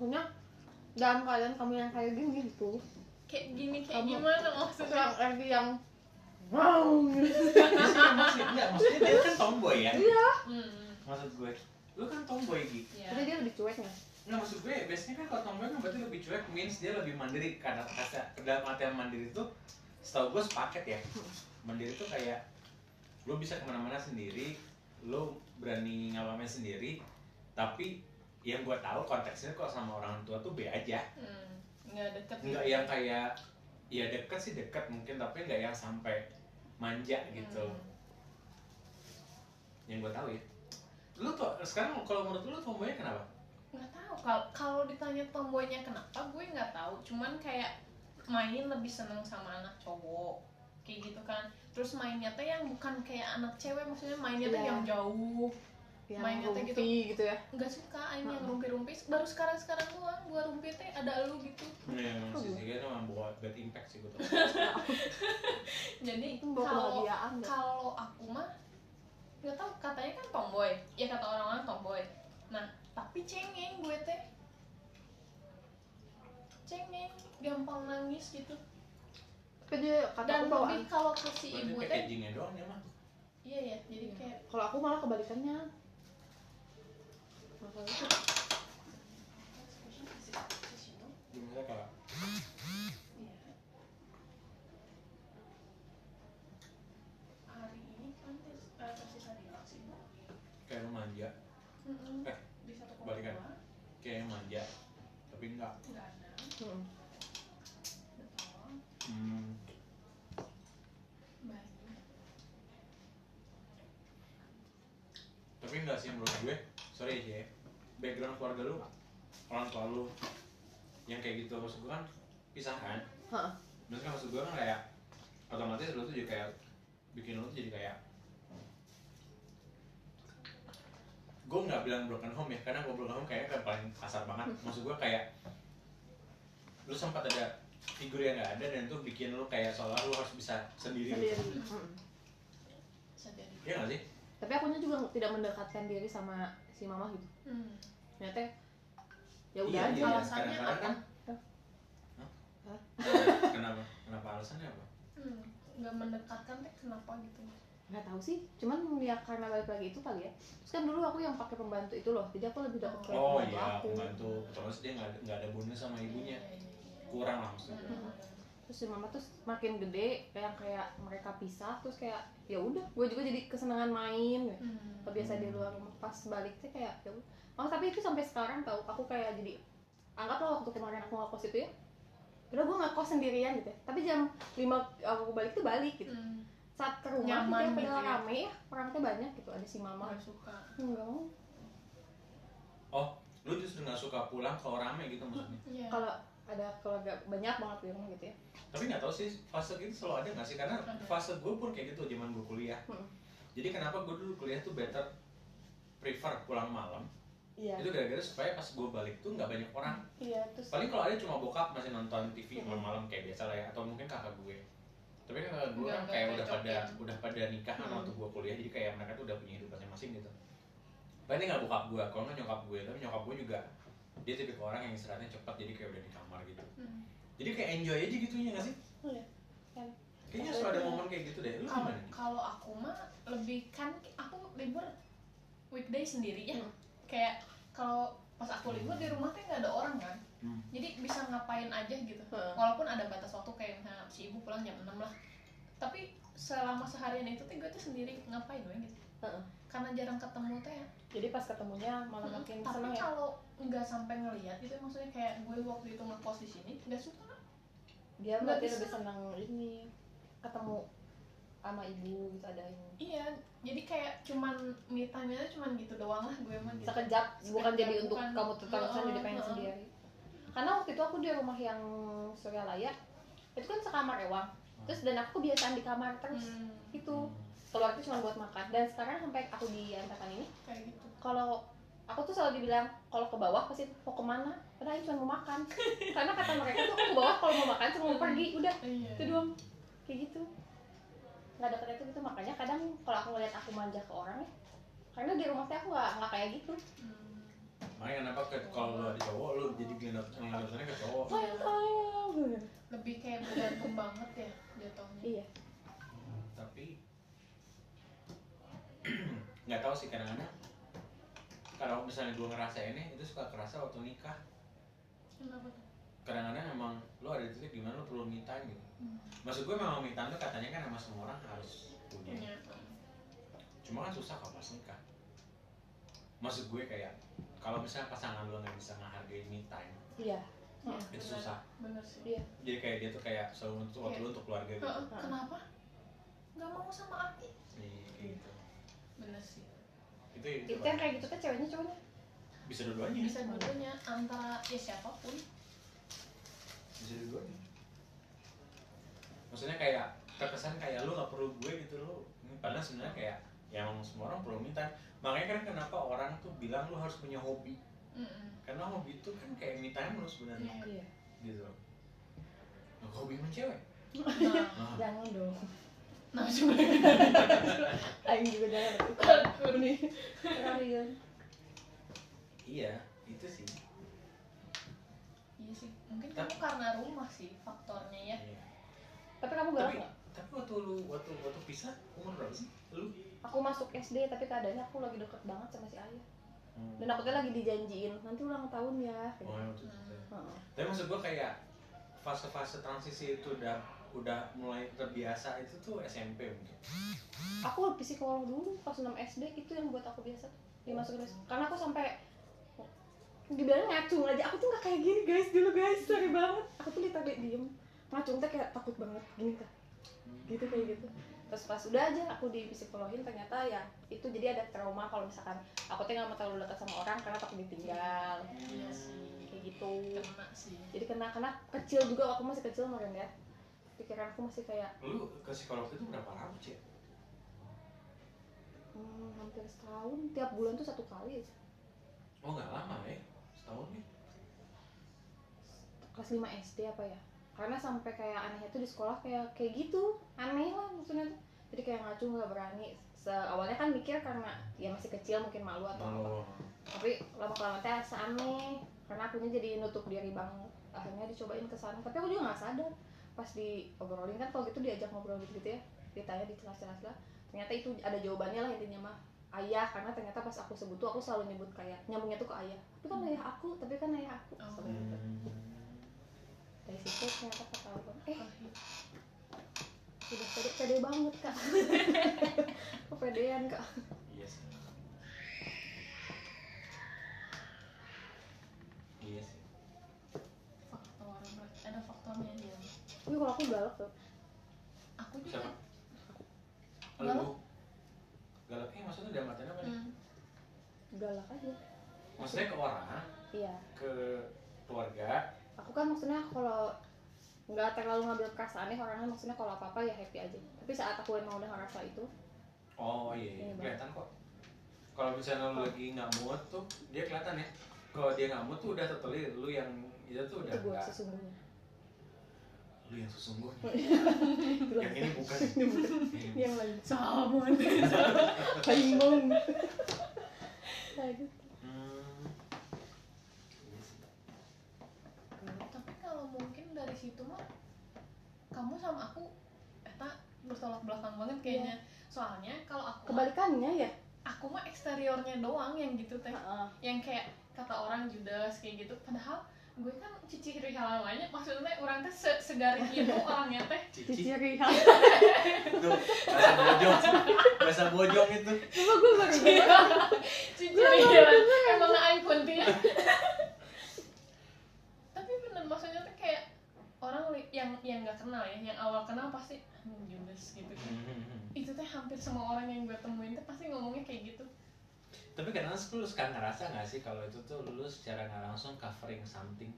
maksudnya dalam keadaan kamu yang kayak gini gitu. Kayak gini kayak Kamu- gimana maksudnya? yang lagi yang wow. Maksudnya enggak maksudnya dia kan tomboy ya? Iya. Hmm. maksud gue lu kan tomboy gitu ya. jadi dia lebih cuek nggak Nggak maksud gue biasanya kan kalau tomboy kan berarti lebih cuek means dia lebih mandiri. Karena kata dalam artian mandiri itu setahu gue sepaket ya. Mandiri itu kayak lu bisa ke mana-mana sendiri lu berani ngalamin sendiri tapi yang gue tahu konteksnya kok sama orang tua tuh B aja. Hmm. nggak deket nggak yang kayak ya deket sih deket mungkin tapi nggak yang sampai manja gitu. Hmm. yang gue tahu ya. Lu tuh sekarang kalau menurut lu tomboynya kenapa? Nggak tahu kalau kalau ditanya tomboynya kenapa gue nggak tahu. Cuman kayak main lebih seneng sama anak cowok kayak gitu kan. Terus mainnya tuh yang bukan kayak anak cewek maksudnya mainnya tuh Iya. yang jauh yang Mainnya teh gitu. rumpi gitu ya nggak suka aing yang rumpi-rumpi baru sekarang sekarang doang gua rumpi teh ada lu gitu Iya, emang Oh, sih, iya. kayaknya emang bawa bad impact sih gue tuh. jadi kalau aku mah nggak tahu katanya kan tomboy ya kata orang-orang tomboy nah tapi cengeng gue teh cengeng gampang nangis gitu tapi dia kata dan aku lebih kalau ke si Berarti ibu teh packagingnya doang ya mah. iya ya jadi Iya. kayak kalau aku malah kebalikannya kayak manja. Eh, koma balikan. dua kayak manja, tapi enggak. ada Hmm. Hmm, tapi enggak sih menurut gue. Sorry sih ya. Background keluarga lu, orang tua lu yang kayak gitu maksud gue kan pisahan. Hah. Maksudnya kan maksud gue kan kayak otomatis lu tuh jadi kayak bikin lu tuh jadi kayak gue nggak bilang broken home ya karena gue broken home kayaknya kan paling kasar banget maksud gue kayak lu sempat ada figur yang nggak ada dan itu bikin lu kayak seolah lu harus bisa sendiri, sendiri gitu. Hmm. Iya nggak sih? Tapi akunya juga tidak mendekatkan diri sama si mama gitu hmm. ternyata ya udah Iya, aja iya. alasannya apa kan- Hah? kenapa? Kenapa alasannya apa? hmm. nggak mendekatkan teh kenapa gitu nggak tahu sih cuman ya karena balik lagi itu kali ya terus kan dulu aku yang pakai pembantu itu loh jadi aku lebih dekat ke Oh pembantu iya, aku pembantu. Otomatis dia nggak ada, bonus sama ibunya. Iya, iya, iya. Kurang lah maksudnya. Hmm. Terus si mama tuh makin gede kayak kayak mereka pisah terus kayak ya udah gue juga jadi kesenangan main gitu. Hmm. kebiasa di luar rumah pas balik tuh kayak ya udah. oh tapi itu sampai sekarang tau aku kayak jadi anggaplah waktu kemarin aku ngekos itu ya udah gue ngekos sendirian gitu ya tapi jam 5 aku balik tuh balik gitu Hmm. saat ke rumah Nyaman gitu gitu ya, ya. rame ya orang tuh banyak gitu ada si mama nggak suka enggak mau Oh, lu justru nggak suka pulang kalau rame gitu maksudnya? Iya. kalau ada keluarga banyak banget di rumah gitu ya Tapi nggak tahu sih fase gitu selalu ada nggak sih? Karena Ada. fase gue pun kayak gitu zaman gue kuliah. Hmm. Jadi kenapa gue dulu kuliah tuh better prefer pulang malam? iya Itu gara-gara supaya pas gue balik tuh nggak banyak orang. iya terus Paling kalau ada cuma bokap masih nonton TV Hmm. malam-malam kayak biasa lah ya, atau mungkin kakak gue. Tapi kan kakak gue kan kayak udah pada cocokin. udah pada nikahan Hmm. waktu gue kuliah, jadi kayak mereka tuh udah punya hidup masing-masing gitu. Paling nggak bokap gue, kalau nggak nyokap gue, tapi nyokap gue juga dia tipe orang yang istirahatnya cepat jadi kayak udah di kamar gitu. Hmm. Jadi kayak enjoy aja gitu ya nggak sih? Oh, iya. Kan. Kayaknya selalu ada momen kayak gitu deh. Lu kalau gimana? kalau aku mah lebih kan aku libur weekday sendiri ya Hmm. kayak kalau pas aku libur di rumah teh nggak ada orang kan Hmm. jadi bisa ngapain aja gitu Heeh. walaupun ada batas waktu kayak misalnya si ibu pulang jam 6 lah tapi selama seharian itu tuh gue tuh sendiri ngapain gue gitu Heeh. Karena jarang ketemu teh ya. Jadi pas ketemunya malah Mm-mm. makin tapi seneng ya? kalau nggak sampai ngeliat gitu maksudnya kayak gue waktu itu ngekos di sini nggak suka. Dia Nggak berarti bisa. lebih senang ini ketemu sama ibu gitu ada ini iya jadi kayak cuman me time nya cuman gitu doang lah gue mah gitu. Sekejap bukan Sekejap, jadi untuk bukan. kamu terus Heeh, jadi pengen sendiri. Karena waktu itu aku di rumah yang Suryalaya itu kan sekamar ewang. Terus dan aku kebiasaan di kamar terus Hmm, itu keluar itu cuma buat makan. Dan sekarang sampai aku diantarkan ini kayak gitu. kalau aku tuh selalu dibilang kalau ke bawah pasti mau ke mana? Padahal ini cuma mau makan. Karena kata mereka tuh ke bawah kalau mau makan cuma mau pergi. Udah iya itu doang. Kayak gitu. Nggak ada itu gitu. Makanya kadang kalau aku ngeliat aku manja ke orang ya karena di rumah teh aku nggak nggak kayak gitu. Hmm. makanya kenapa ke, kalau lu ada cowok lu jadi ngelindut ngelindutinnya ke cowok? Bener. lebih kayak bergantung banget ya jatuhnya. Iya. Tapi nggak tahu sih kadang-kadang kalau misalnya gue ngerasainnya itu suka kerasa waktu nikah. Kadang-kadang emang lo ada di titik di mana lo perlu me time gitu. Hmm. maksud gue memang me time tuh katanya kan emang semua orang harus punya. Punya. Cuma kan susah kalau pas nikah. Maksud gue kayak kalau misalnya pasangan lo nggak bisa ngehargain me time iya. Iya, itu bener. susah. Bener sih. Iya. Jadi kayak dia tuh kayak selalu untuk waktu Kayak- lo untuk keluarga gitu. Heeh, kenapa? Nggak mau sama Aki Iya, kayak gitu bener sih. Itu itu itu yang kayak gitu kan ceweknya cowoknya? Bisa dua-duanya. Bisa dua-duanya antara ya siapa pun. Bisa dua-duanya. Maksudnya kayak terkesan kayak lu nggak perlu gue gitu lo padahal sebenarnya kayak ya emang semua orang perlu time makanya kan kenapa orang tuh bilang lu harus punya hobi? Mm-mm. karena hobi itu kan kayak me time lu sebenarnya. Iya. iya gitu. Nah, hobi sama cewek? Nah. Nah, jangan dong. Nah juga Aing juga jangan nih. Kalian iya itu sih. Iya sih. Mungkin kamu karena rumah sih faktornya ya. Iya. tapi kamu galak tapi nggak? tapi waktu lu waktu waktu pisah umur berapa sih? Lu? Aku masuk SD tapi keadaannya aku lagi deket banget sama si ayah Hmm. dan aku tuh lagi dijanjiin nanti ulang tahun ya oh, ya, waktu itu. Heeh. tapi maksud gua kayak fase-fase transisi itu udah udah mulai terbiasa itu tuh SMP mungkin. Aku psikolog dulu kelas 6 SD itu yang buat aku biasa dimasukin SD. karena aku sampai dibilang ngacung aja aku tuh nggak kayak gini guys dulu guys sorry banget. Aku tuh literally diem ngacung tuh kayak takut banget gini kan gitu kayak gitu. Terus pas udah aja aku di psikologin ternyata ya itu jadi ada trauma kalau misalkan aku tuh nggak mau terlalu dekat sama orang karena takut ditinggal. Iya sih kayak gitu. Kena sih. Jadi kena karena kecil juga aku masih kecil kemarin ya pikiran aku masih kayak lu ke psikolog itu berapa lama sih hmm, hampir setahun. Tiap bulan tuh satu kali aja. Oh nggak lama ya? Setahun nih kelas 5 SD apa ya? Karena sampai kayak anehnya tuh di sekolah kayak kayak gitu. Aneh lah maksudnya tuh. Jadi kayak ngacu nggak berani. Se awalnya kan mikir karena ya masih kecil mungkin malu atau apa. Oh tapi lama kelamaan teh aneh. Karena akunya jadi nutup diri banget akhirnya dicobain ke sana. Tapi aku juga nggak sadar pas diobrolin kan kalau gitu diajak ngobrol gitu, gitu ya ditanya di celah-celah lah ternyata itu ada jawabannya lah intinya mah ayah karena ternyata pas aku sebut tuh aku selalu nyebut kayak nyambungnya tuh ke ayah tapi kan ayah aku tapi kan ayah aku Oh. Gitu. Hmm. dari situ ternyata ketahuan eh Pahit. udah pede, pede banget kak kepedean kak iya sih iya sih faktor berarti ada faktornya dia tapi kalau aku galak tuh. Aku juga. Siapa? Galak. lu galaknya maksudnya dalam artian apa nih? Hmm. galak aja. Maksudnya ke orang iya. ke keluarga? Aku kan maksudnya kalau nggak terlalu ngambil perasaannya orangnya maksudnya kalau apa apa ya happy aja. Tapi saat aku emang udah ngerasa itu oh iya, iya. Kelihatan kok. Kalau misalnya lu lagi nggak mood tuh dia kelihatan ya. Kalau dia nggak mood tuh udah totally lu yang itu tuh udah itu gue nggak sesungguhnya lu yang sesungguhnya. Itu lah. yang ini bukan. Ini bukan. Ini yang lain. Sama bingung kayak gitu. Hmm. Iya tapi kalau mungkin dari situ mah kamu sama aku eta bertolak belakang banget kayaknya. Soalnya kalau aku kebalikannya ya? aku mah eksteriornya doang yang gitu teh. Heeh. yang kayak kata orang judes kayak gitu. Padahal gue kan cici banyak maksudnya orang teh se segaring itu orangnya teh. Cici? Ciri tuh bahasa bojong. Bahasa bojong itu. Coba gue baru cici ciri emang aing kuntinya tapi bener maksudnya tuh kayak orang yang yang nggak kenal ya yang awal kenal pasti "Hmm, judes gitu kan. Itu teh hampir semua orang yang gue temuin tuh pasti ngomongnya kayak gitu tapi kadang lu suka ngerasa nggak sih kalau itu tuh lu secara nggak langsung covering something?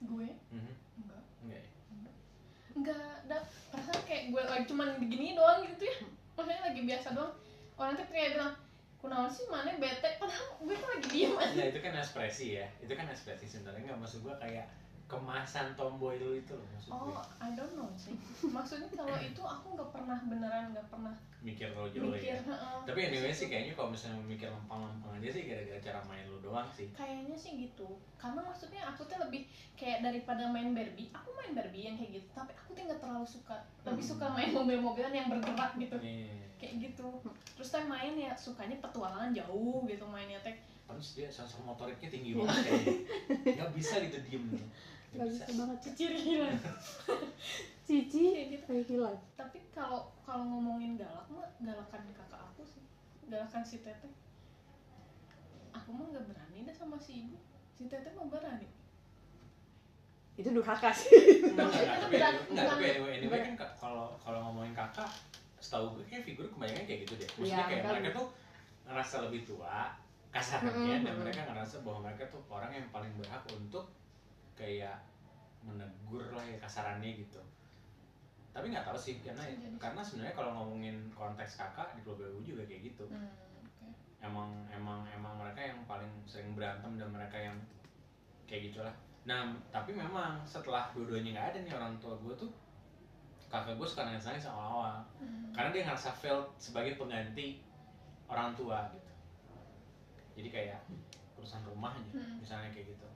Gue? Mhm. enggak. Enggak ya? enggak. Ada perasaan kayak gue lagi cuman begini doang gitu ya. Maksudnya lagi biasa doang. Orang tuh kayak bilang kunaon sih mana bete? Padahal gue kan lagi diem aja. Ya itu kan ekspresi ya. Itu kan ekspresi sebenarnya. Nggak maksud gua kayak kemasan tomboy lu itu loh maksud gue oh I don't know sih. Maksudnya kalau itu aku nggak pernah beneran nggak pernah mikir lo jauh mikir ya heeh, tapi anyway sih kayaknya kalau misalnya mikir lempeng-lempeng aja sih gara-gara cara main lu doang sih. Kayaknya sih gitu. Karena maksudnya aku tuh lebih kayak daripada main Barbie aku main Barbie yang kayak gitu. Tapi aku tuh nggak terlalu suka lebih Hmm. suka main mobil-mobilan yang bergerak gitu. Nih kayak gitu. Terus teh main ya sukanya petualangan jauh gitu mainnya teh. Terus dia sensor motoriknya tinggi banget kayaknya. Nggak bisa gitu diem Gak bisa banget Cici ciri gila Cici kayak gitu. kayak hilang. Tapi kalau kalau ngomongin galak mah galakan kakak aku sih. Galakan si teteh aku mah nggak berani dah sama si ibu. Si teteh mah berani. Itu durhaka sih. Enggak, enggak, Itu tapi, anyway, anyway kan ka- kalau kalau ngomongin kakak, setahu gue kayak figur kebanyakan kayak gitu deh. Maksudnya Iya, kayak kan. mereka tuh ngerasa lebih tua, kasarnya, Mm-mm, dan mm-mm. mereka ngerasa bahwa mereka tuh orang yang paling berhak untuk kayak menegur lah ya kasarannya gitu. Tapi nggak tahu sih, karena jadi. karena sebenarnya kalau ngomongin konteks kakak di Global U juga kayak gitu. hmm. Emang emang emang mereka yang paling sering berantem dan mereka yang kayak gitulah. Nah, tapi memang setelah dua-duanya nggak ada nih orang tua gue tuh kakak gue suka nangis-nangis awal-awal Hmm. karena dia ngerasa failed sebagai pengganti orang tua gitu. Jadi kayak urusan rumah aja, Hmm. misalnya kayak gitu,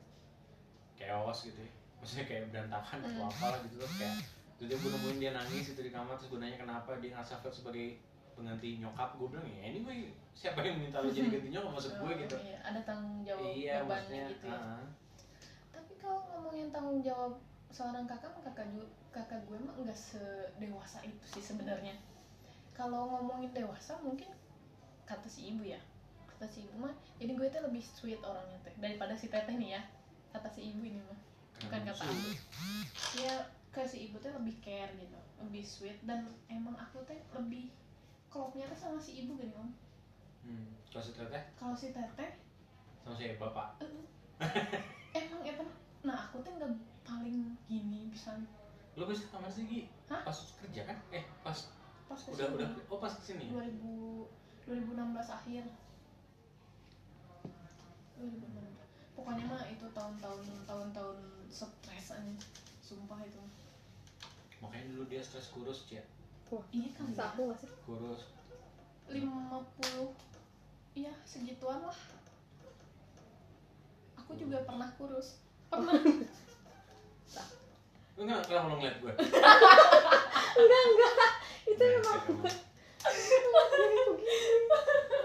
chaos gitu ya. Maksudnya kayak berantakan atau Hmm. apalah gitu terus kayak terus dia gue nemuin dia nangis itu di kamar terus gue nanya kenapa dia ngerasa failed sebagai pengganti nyokap? Gue bilang ya ini gue siapa yang minta lo jadi ganti nyokap? Maksud gue gitu. Iya, ada tanggung jawab iya bebannya gitu ya. ah. tapi kalau ngomongin tanggung jawab seorang kakak mah kakak ju- kakak gue mah nggak sedewasa itu sih sebenarnya. Kalau ngomongin dewasa mungkin kata si ibu ya. Kata si ibu mah jadi gue tuh lebih sweet orangnya teh daripada si teteh nih ya kata si ibu ini mah. Bukan kata aku. Ya ke si ibu tuh lebih care gitu lebih sweet dan emang aku teh lebih klopnya tuh sama si ibu gini om. Hmm. kalau si teteh? Kalau si teteh? Sama si bapak? Emang itu nah aku tuh nggak paling gini bisa. Lo bisa kamar sih Gi? Hah? pas kerja kan? Eh pas. Pas ke udah udah. oh pas ke sini 2000 2016 akhir. 2016 pokoknya mah itu tahun-tahun tahun-tahun stres aja sumpah itu. Makanya dulu dia stres kurus cia iya kan aku gak sih? kurus. 50 iya segituan lah. Aku juga pernah kurus. Pernah. Lu nggak kenapa lo ngeliat gue Enggak, enggak. Itu emang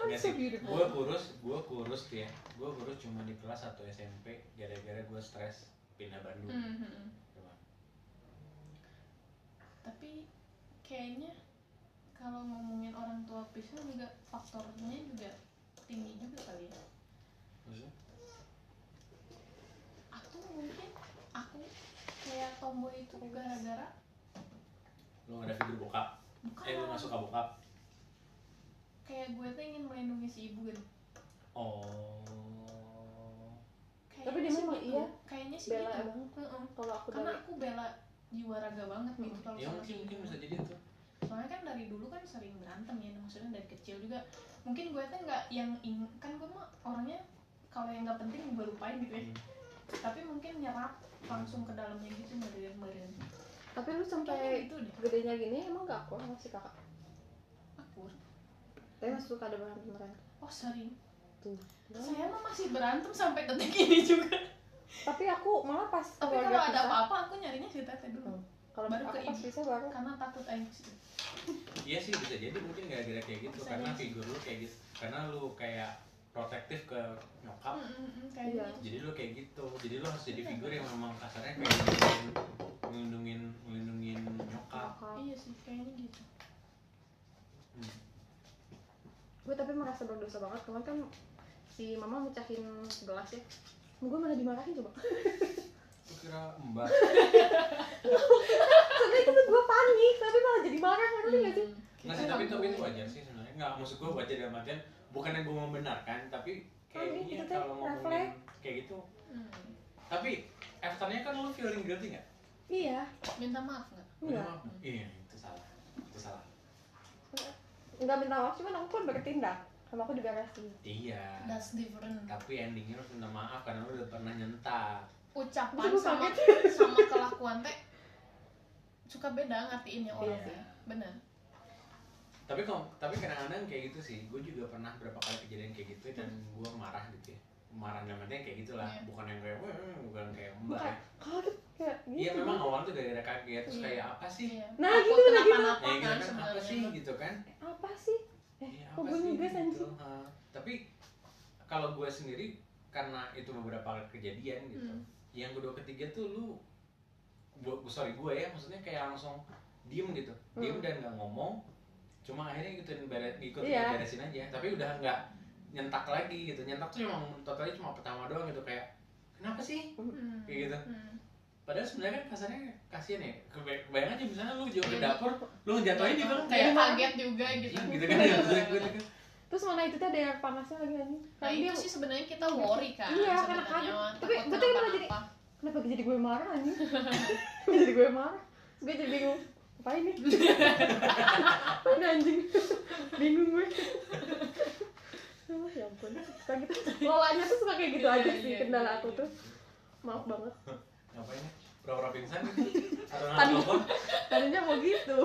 Nggak gue kurus, gue kurus ya. Gue kurus cuma di kelas 1 SMP Gara-gara gue stres pindah Bandung. Mhm. Coba. tapi kayaknya kalau ngomongin orang tua pisah juga faktornya juga tinggi juga kali ya. Maksudnya? aku mungkin aku kayak tomboy itu gara-gara Lo ada figur bokap? Bukan. Eh lo gak suka bokap kayak gue tuh ingin melindungi si ibu gitu. Oh. Kayaknya Tapi dia memang gitu. iya, kayaknya sih Bela gitu. banget Heeh. Kalau aku karena dari aku bela jiwa raga banget gitu kalau Ya sama mungkin, si mungkin bisa jadi tuh. Soalnya kan dari dulu kan sering berantem ya maksudnya dari kecil juga. Mungkin gue tuh nggak yang ing kan gue mah orangnya kalau yang nggak penting gue lupain gitu ya. Hmm. tapi mungkin nyerap langsung ke dalamnya gitu meren Tapi lu kayak sampai gitu gedenya gini emang gak aku sama si kakak? Akur Tapi masih suka ada berantem berantem oh sering. Tuh. Saya mah masih berantem sampai detik ini juga. Tapi aku malah pas tapi kalau ada pisah, apa-apa aku nyarinya si teteh dulu. Hmm. Kalau baru ke pas ibu. bisa baru karena takut aing sih. Iya sih bisa jadi mungkin gara-gara kayak gitu. Bisa Karena jadi. figur lu kayak gitu. Karena lu kayak protektif ke nyokap. Kayak Iya. gitu. Jadi lo kayak gitu. Jadi lo harus jadi Iya. figur yang memang kasarnya kayak ngelindungin ngelindungin ngelindungin nyokap. Kakak. iya sih kayaknya gitu. Hmm. Gue tapi merasa berdosa banget. Kemarin kan si mama mecahin gelas ya. Gue malah dimarahin coba? Kira mbak. Sampai itu gue panik tapi malah jadi marah ngerti gak sih? nggak sih tapi tapi itu wajar sih sebenarnya. Nggak maksud gue wajar dalam artian bukannya gue membenarkan tapi Panik, kayaknya itu teh, kalau ngomongin refleks. kayak gitu. Hmm. tapi afternya kan lo feeling guilty nggak? Iya. Minta maaf nggak? Minta Enggak maaf. iya itu salah. Itu salah Enggak minta maaf cuman aku kan bertindak sama aku diberesin. Iya. That's different. Tapi endingnya lo minta maaf karena lo udah pernah nyentak. Ucapan sama kaget. sama kelakuan teh suka beda ngertiinnya orang Iya. sih. bener. Tapi kok tapi kadang-kadang kayak gitu sih. Gue juga pernah berapa kali kejadian kayak gitu dan gue marah gitu ya marah dalam artinya kayak gitulah Iya. bukan yang kayak "Wah," bukan kayak mbak bukan ya kaget kayak gitu iya memang awal tuh gara-gara kaget terus Iya. kayak apa sih Iya. Nah, gitu, nah, gitu. kenapa-napa ya gitu kan kan apa sebenarnya sih gitu kan apa sih eh Iya, kok apa gue sih ngegas gitu. anjing tapi kalau gue sendiri karena itu beberapa kejadian gitu Hmm. yang kedua ketiga tuh lu gua, gua- sorry gue ya maksudnya kayak langsung diem gitu diem Hmm. dan nggak ngomong cuma akhirnya ngikutin beres ngikutin Iya. beresin aja tapi udah nggak nyentak lagi gitu. Nyentak tuh emang totalnya cuma pertama doang gitu kayak kenapa sih? Hmm. kayak gitu. Hmm. padahal sebenarnya kan kasarnya kasihan ya Kebay- kebayang aja misalnya lu jauh ke Iya. dapur lu ngejatuhin juga kan kayak kayak kaget juga gitu. gitu kan ya maksudnya gue tuh kan. terus mana itu teh ada yang panasnya lagi anjing nah kan itu dia sih sebenarnya kita worry kan Iya, karena mah, Tapi betul malah kenapa-napa. kenapa jadi gue marah anjing? Jadi gue marah? Gue jadi bingung apa ini apa ini anjing. Bingung gue Oh, ya ampun. Suka gitu. Lolanya tuh suka kayak gitu Iya, aja iya, sih iya, kendala aku tuh. Maaf banget. Ngapain? Ya pura-pura pingsan? Atau tadinya mau gitu